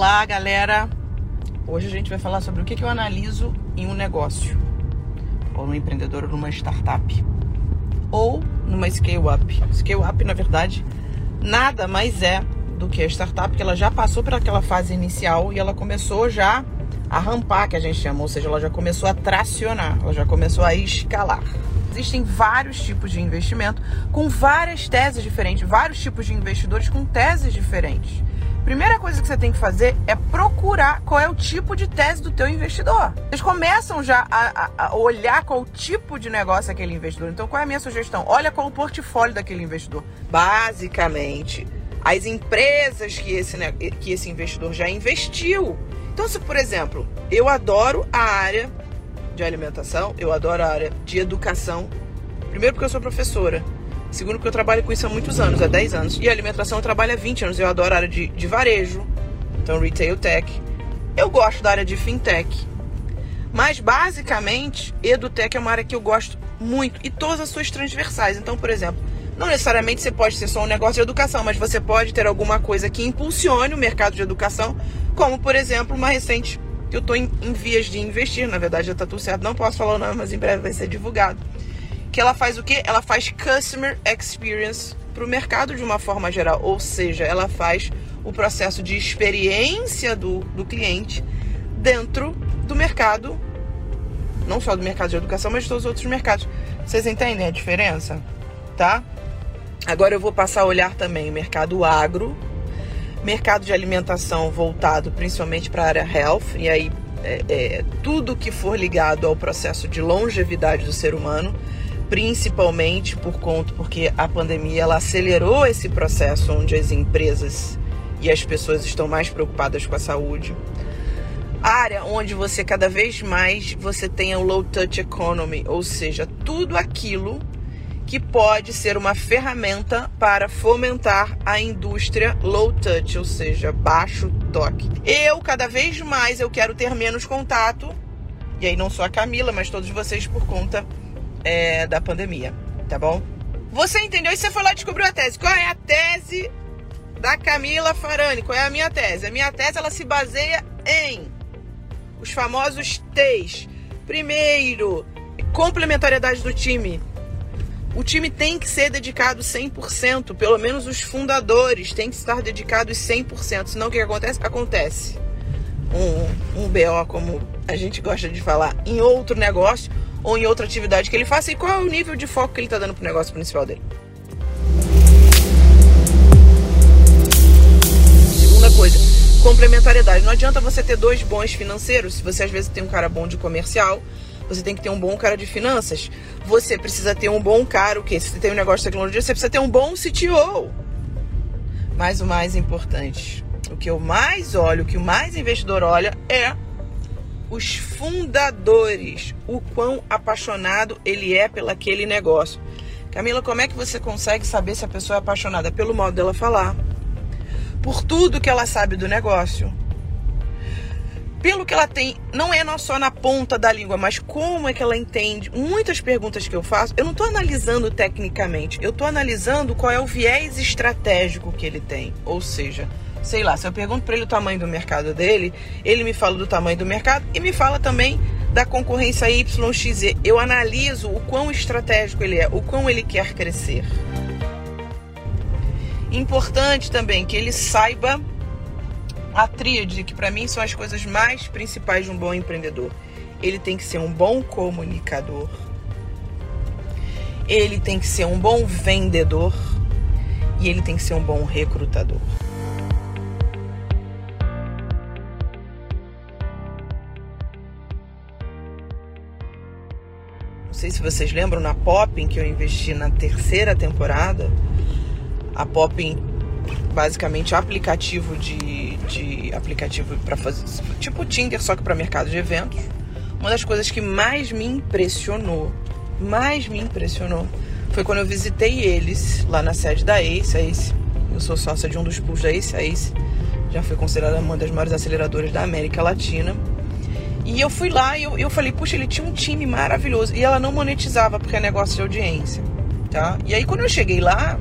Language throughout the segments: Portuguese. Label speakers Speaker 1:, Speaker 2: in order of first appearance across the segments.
Speaker 1: Olá, galera! Hoje a gente vai falar sobre o que eu analiso em um negócio, ou no empreendedor, ou numa startup, ou numa scale-up. Scale-up, na verdade, nada mais é do que a startup, que ela já passou por aquela fase inicial e ela começou já a rampar, que a gente chama, ou seja, ela já começou a tracionar, ela já começou a escalar. Existem vários tipos de investimento com várias teses diferentes, vários tipos de investidores com teses diferentes. Primeira coisa que você tem que fazer é procurar qual é o tipo de tese do teu investidor. Eles começam já a, a, olhar qual o tipo de negócio é aquele investidor. Então, qual é a minha sugestão? Olha qual o portfólio daquele investidor. Basicamente, as empresas que esse, que esse investidor já investiu. Então, se, por exemplo, eu adoro a área de alimentação, eu adoro a área de educação. Primeiro porque eu sou professora. Segundo porque eu trabalho com isso há muitos anos, há 10 anos. E alimentação eu trabalho há 20 anos. Eu adoro a área de, de varejo, então retail tech. Eu gosto da área de fintech. Mas basicamente, edutech é uma área que eu gosto muito. E todas as suas transversais. Então, por exemplo, não necessariamente você pode ser só um negócio de educação, mas você pode ter alguma coisa que impulsione o mercado de educação, como por exemplo uma recente que eu estou em, em, vias de investir, na verdade já está tudo certo, não posso falar o nome, mas em breve vai ser divulgado. Que ela faz o quê? Ela faz customer experience para o mercado de uma forma geral, ou seja, ela faz o processo de experiência do, do cliente dentro do mercado, não só do mercado de educação, mas de todos os outros mercados. Vocês entendem a diferença? Tá? Agora eu vou passar a olhar também o mercado agro, mercado de alimentação voltado principalmente para a área health, e aí é, é, tudo que for ligado ao processo de longevidade do ser humano, principalmente por conta porque a pandemia ela acelerou esse processo onde as empresas e as pessoas estão mais preocupadas com a saúde. Área onde você cada vez mais você tenha o low touch economy, ou seja, tudo aquilo que pode ser uma ferramenta para fomentar a indústria low touch, ou seja, baixo toque. Eu, cada vez mais, eu quero ter menos contato, e aí não só a Camila, mas todos vocês por conta é, da pandemia, tá bom? Você entendeu? E você foi lá e descobriu a tese. Qual é a tese da Camila Farani? Qual é a minha tese? A minha tese, ela se baseia em os famosos T's. Primeiro, complementariedade do time o time tem que ser dedicado 100%, pelo menos os fundadores têm que estar dedicados 100%, senão o que acontece? Acontece um, um BO, como a gente gosta de falar, em outro negócio ou em outra atividade que ele faça e qual é o nível de foco que ele está dando para o negócio principal dele. Segunda coisa, complementariedade. Não adianta você ter dois bons financeiros se você às vezes tem um cara bom de comercial você tem que ter um bom cara de finanças. Você precisa ter um bom cara, o quê? Se você tem um negócio de tecnologia, você precisa ter um bom CTO. Mas o mais importante, o que eu mais olho, o que o mais investidor olha é os fundadores, o quão apaixonado ele é pelo aquele negócio. Camila, como é que você consegue saber se a pessoa é apaixonada? Pelo modo dela falar, por tudo que ela sabe do negócio, pelo que ela tem, não é só na ponta da língua, mas como é que ela entende. Muitas perguntas que eu faço, eu não estou analisando tecnicamente, eu estou analisando qual é o viés estratégico que ele tem. Ou seja, sei lá, se eu pergunto para ele o tamanho do mercado dele, ele me fala do tamanho do mercado e me fala também da concorrência YXZ. Eu analiso o quão estratégico ele é, o quão ele quer crescer. Importante também que ele saiba a tríade, que para mim são as coisas mais principais de um bom empreendedor. Ele tem que ser um bom comunicador. Ele tem que ser um bom vendedor e ele tem que ser um bom recrutador. Sei se vocês lembram na Pop, em que eu investi na terceira temporada. A Pop basicamente aplicativo de, de aplicativo para fazer tipo Tinder só que para mercado de eventos. Uma das coisas que mais me impressionou mais me impressionou foi quando eu visitei eles lá na sede da Ace. Ace eu sou sócia de um dos pools da Ace. Ace já foi considerada uma das maiores aceleradoras da América Latina e eu fui lá e eu, eu falei puxa ele tinha um time maravilhoso e ela não monetizava porque é negócio de audiência tá e aí quando eu cheguei lá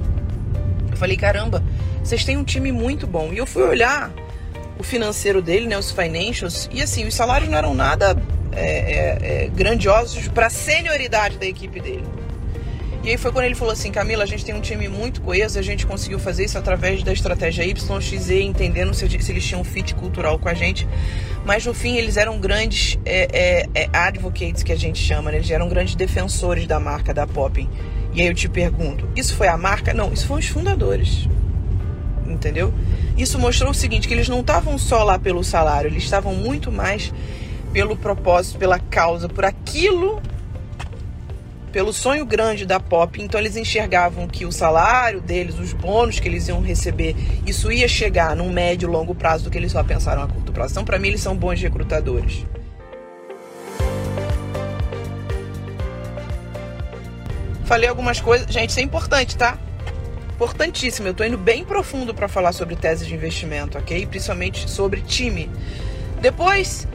Speaker 1: eu falei caramba vocês têm um time muito bom. E eu fui olhar o financeiro dele, né, os financials, e assim, os salários não eram nada é, é, é, grandiosos para a senioridade da equipe dele. E aí foi quando ele falou assim, Camila, a gente tem um time muito coeso, a gente conseguiu fazer isso através da estratégia YXZ, entendendo se, se eles tinham um fit cultural com a gente. Mas no fim eles eram grandes é, é, é, advocates, que a gente chama, né? eles eram grandes defensores da marca da Poppin. E aí eu te pergunto, isso foi a marca? Não, isso foram os fundadores. Entendeu? Isso mostrou o seguinte, que eles não estavam só lá pelo salário, eles estavam muito mais pelo propósito, pela causa, por aquilo pelo sonho grande da Pop, então eles enxergavam que o salário deles, os bônus que eles iam receber, isso ia chegar num médio e longo prazo do que eles só pensaram a curto prazo. Então, para mim, eles são bons recrutadores. Falei algumas coisas, gente, isso é importante, tá? Importantíssimo. Eu tô indo bem profundo para falar sobre tese de investimento, ok? Principalmente sobre time. Depois,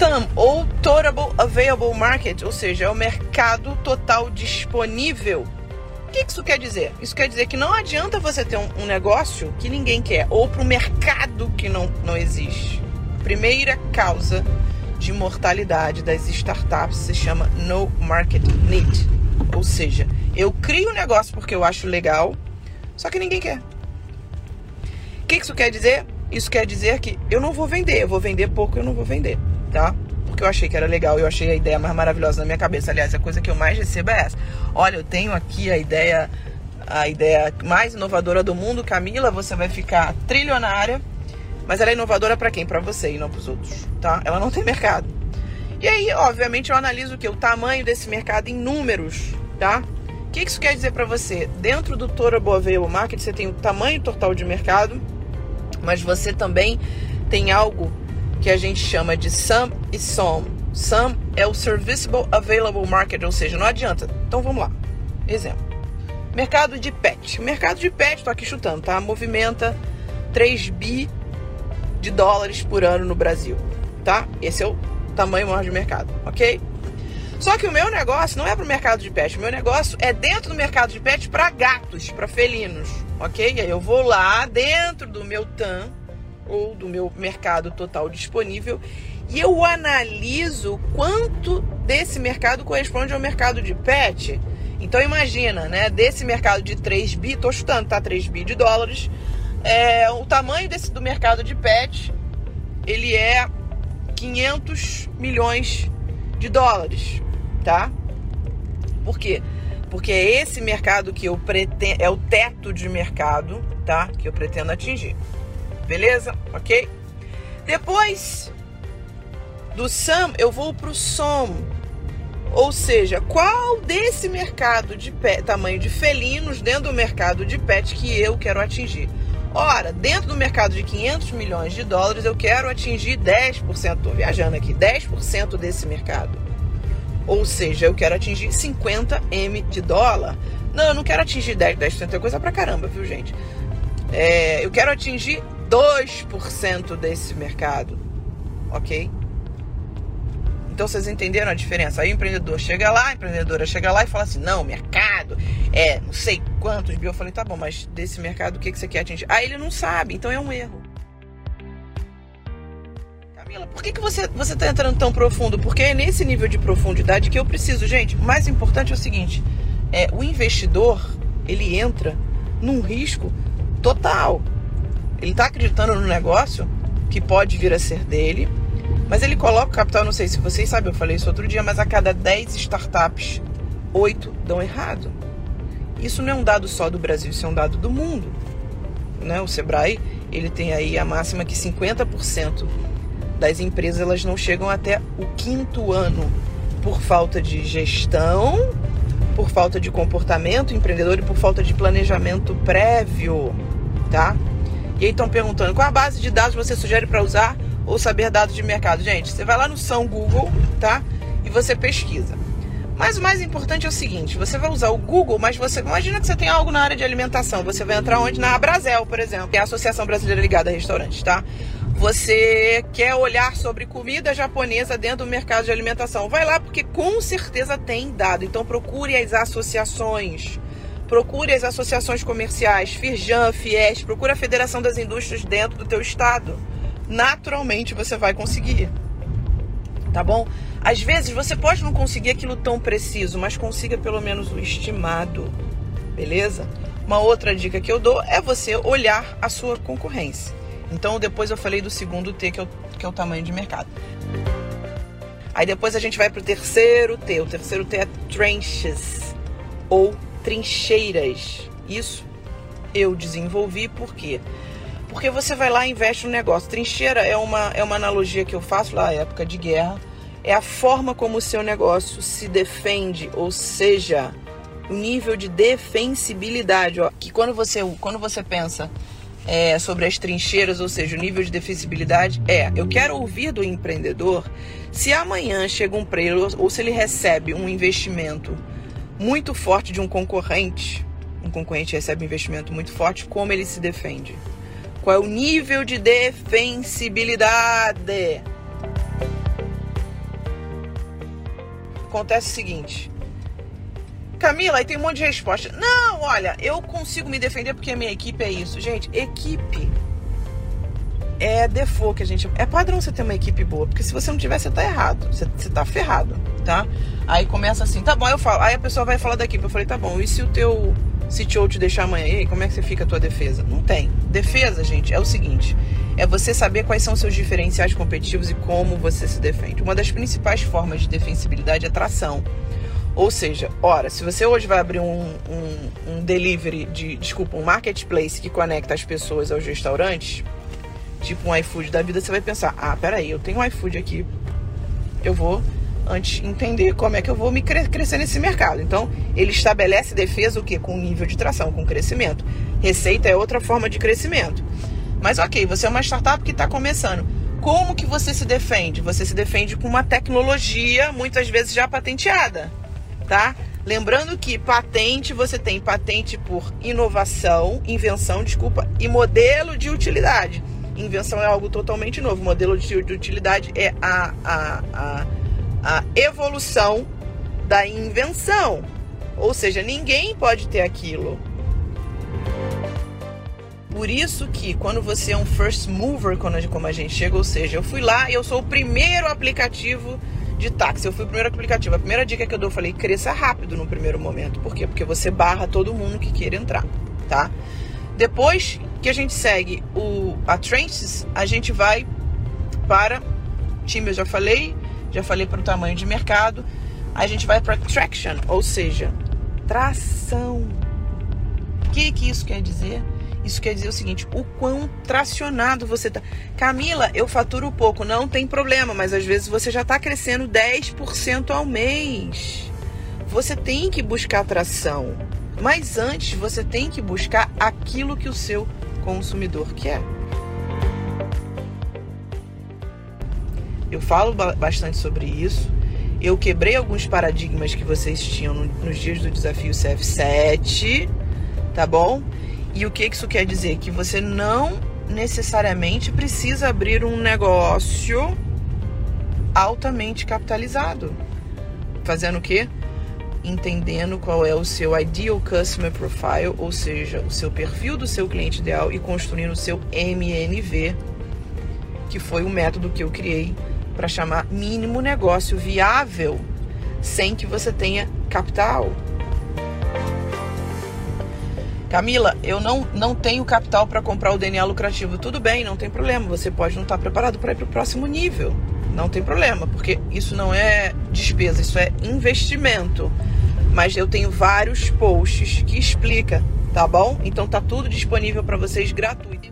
Speaker 1: TAM, ou Total Available Market, ou seja, é o mercado total disponível. O que isso quer dizer? Isso quer dizer que não adianta você ter um, negócio que ninguém quer, ou para o mercado que não, não existe. Primeira causa de mortalidade das startups se chama No Market Need. Ou seja, eu crio um negócio porque eu acho legal, só que ninguém quer. O que isso quer dizer? Isso quer dizer que eu não vou vender, eu vou vender pouco, eu não vou vender tá? Porque eu achei que era legal, eu achei a ideia mais maravilhosa na minha cabeça. Aliás, a coisa que eu mais recebo é essa. Olha, eu tenho aqui a ideia a ideia mais inovadora do mundo, Camila, você vai ficar trilionária. Mas ela é inovadora para quem? Para você e não para os outros, tá? Ela não tem mercado. E aí, obviamente, eu analiso o que o tamanho desse mercado em números, tá? O que isso quer dizer para você? Dentro do Total Available Market, você tem o tamanho total de mercado, mas você também tem algo que a gente chama de SAM e SOM. SAM é o Serviceable Available Market, ou seja, não adianta. Então vamos lá. Exemplo. Mercado de pet. mercado de pet, tô aqui chutando, tá? Movimenta 3 bi de dólares por ano no Brasil, tá? Esse é o tamanho maior de mercado, ok? Só que o meu negócio não é para o mercado de pet, o meu negócio é dentro do mercado de pet para gatos, para felinos, ok? Aí eu vou lá dentro do meu TAM, ou do meu mercado total disponível e eu analiso quanto desse mercado corresponde ao mercado de pet. Então imagina, né, desse mercado de 3 bi, tô chutando, tá? 3 bi de dólares, é, o tamanho desse do mercado de pet, ele é 500 milhões de dólares, tá? Por quê? Porque é esse mercado que eu pretendo, é o teto de mercado, tá? Que eu pretendo atingir beleza? Ok? Depois do SAM, eu vou para o SOM. Ou seja, qual desse mercado de pet, tamanho de felinos dentro do mercado de pet que eu quero atingir? Ora, dentro do mercado de 500 milhões de dólares, eu quero atingir 10%, estou viajando aqui, 10% desse mercado. Ou seja, eu quero atingir 50 M de dólar. Não, eu não quero atingir 10, 10% é coisa pra caramba, viu, gente? É, eu quero atingir 2% desse mercado, ok? Então vocês entenderam a diferença? Aí o empreendedor chega lá, a empreendedora chega lá e fala assim: não, mercado é não sei quantos mil. Eu falei: tá bom, mas desse mercado o que, que você quer atingir? Aí ele não sabe, então é um erro. Camila, por que, que você, você tá entrando tão profundo? Porque é nesse nível de profundidade que eu preciso, gente. O mais importante é o seguinte: é, o investidor ele entra num risco total. Ele está acreditando no negócio que pode vir a ser dele, mas ele coloca o capital, não sei se vocês sabem, eu falei isso outro dia, mas a cada 10 startups, 8 dão errado. Isso não é um dado só do Brasil, isso é um dado do mundo. Né? O Sebrae, ele tem aí a máxima que 50% das empresas elas não chegam até o quinto ano por falta de gestão, por falta de comportamento empreendedor e por falta de planejamento prévio, tá? E aí estão perguntando qual a base de dados você sugere para usar ou saber dados de mercado. Gente, você vai lá no São Google, tá? E você pesquisa. Mas o mais importante é o seguinte: você vai usar o Google, mas você imagina que você tem algo na área de alimentação. Você vai entrar onde? Na Abrazel, por exemplo, que é a Associação Brasileira Ligada a Restaurantes, tá? Você quer olhar sobre comida japonesa dentro do mercado de alimentação. Vai lá porque com certeza tem dado. Então procure as associações Procure as associações comerciais, Firjan, Fies, procure a Federação das Indústrias dentro do teu estado. Naturalmente você vai conseguir. Tá bom? Às vezes você pode não conseguir aquilo tão preciso, mas consiga pelo menos o estimado. Beleza? Uma outra dica que eu dou é você olhar a sua concorrência. Então depois eu falei do segundo T, que é o, que é o tamanho de mercado. Aí depois a gente vai para o terceiro T. O terceiro T é trenches ou trincheiras. Isso eu desenvolvi por quê? Porque você vai lá e investe no negócio. Trincheira é uma, é uma analogia que eu faço lá na época de guerra. É a forma como o seu negócio se defende, ou seja, o nível de defensibilidade. Ó, que quando você, quando você pensa é, sobre as trincheiras, ou seja, o nível de defensibilidade, é eu quero ouvir do empreendedor se amanhã chega um preço ou se ele recebe um investimento muito forte de um concorrente, um concorrente recebe um investimento muito forte, como ele se defende? Qual é o nível de defensibilidade? Acontece o seguinte. Camila, aí tem um monte de resposta. Não, olha, eu consigo me defender porque a minha equipe é isso. Gente, equipe é default que a gente. É padrão você ter uma equipe boa, porque se você não tiver, você tá errado. Você, você tá ferrado, tá? Aí começa assim, tá bom, eu falo. Aí a pessoa vai falar da equipe. Eu falei, tá bom, e se o teu CTO te deixar amanhã? Aí, como é que você fica a tua defesa? Não tem. Defesa, gente, é o seguinte: é você saber quais são seus diferenciais competitivos e como você se defende. Uma das principais formas de defensibilidade é tração. Ou seja, ora, se você hoje vai abrir um, um, um delivery de, desculpa, um marketplace que conecta as pessoas aos restaurantes, tipo um iFood da vida, você vai pensar: ah, peraí, eu tenho um iFood aqui, eu vou antes entender como é que eu vou me cre crescer nesse mercado. Então, ele estabelece defesa o que? Com nível de tração, com crescimento. Receita é outra forma de crescimento. Mas ok, você é uma startup que está começando. Como que você se defende? Você se defende com uma tecnologia, muitas vezes já patenteada, tá? Lembrando que patente, você tem patente por inovação, invenção, desculpa, e modelo de utilidade. Invenção é algo totalmente novo. Modelo de utilidade é a, a, a, a evolução da invenção. Ou seja, ninguém pode ter aquilo. Por isso que quando você é um first mover, como a gente chega, ou seja, eu fui lá e eu sou o primeiro aplicativo de táxi, eu fui o primeiro aplicativo. A primeira dica que eu dou, eu falei, cresça rápido no primeiro momento. Por quê? Porque você barra todo mundo que queira entrar, tá? Depois que a gente segue o, a Trenches, a gente vai para time, eu já falei, já falei para o tamanho de mercado. A gente vai para traction, ou seja, tração. O que, que isso quer dizer? Isso quer dizer o seguinte: o quão tracionado você tá. Camila, eu faturo pouco, não tem problema, mas às vezes você já está crescendo 10% ao mês. Você tem que buscar tração. Mas antes você tem que buscar aquilo que o seu consumidor quer. Eu falo bastante sobre isso. Eu quebrei alguns paradigmas que vocês tinham nos dias do desafio CF7, tá bom? E o que isso quer dizer? Que você não necessariamente precisa abrir um negócio altamente capitalizado. Fazendo o quê? Entendendo qual é o seu ideal customer profile, ou seja, o seu perfil do seu cliente ideal e construindo o seu MNV, que foi o método que eu criei para chamar mínimo negócio viável, sem que você tenha capital. Camila, eu não, não tenho capital para comprar o DNA lucrativo. Tudo bem, não tem problema. Você pode não estar preparado para ir para o próximo nível. Não tem problema, porque isso não é despesa, isso é investimento. Mas eu tenho vários posts que explica, tá bom? Então tá tudo disponível para vocês gratuito.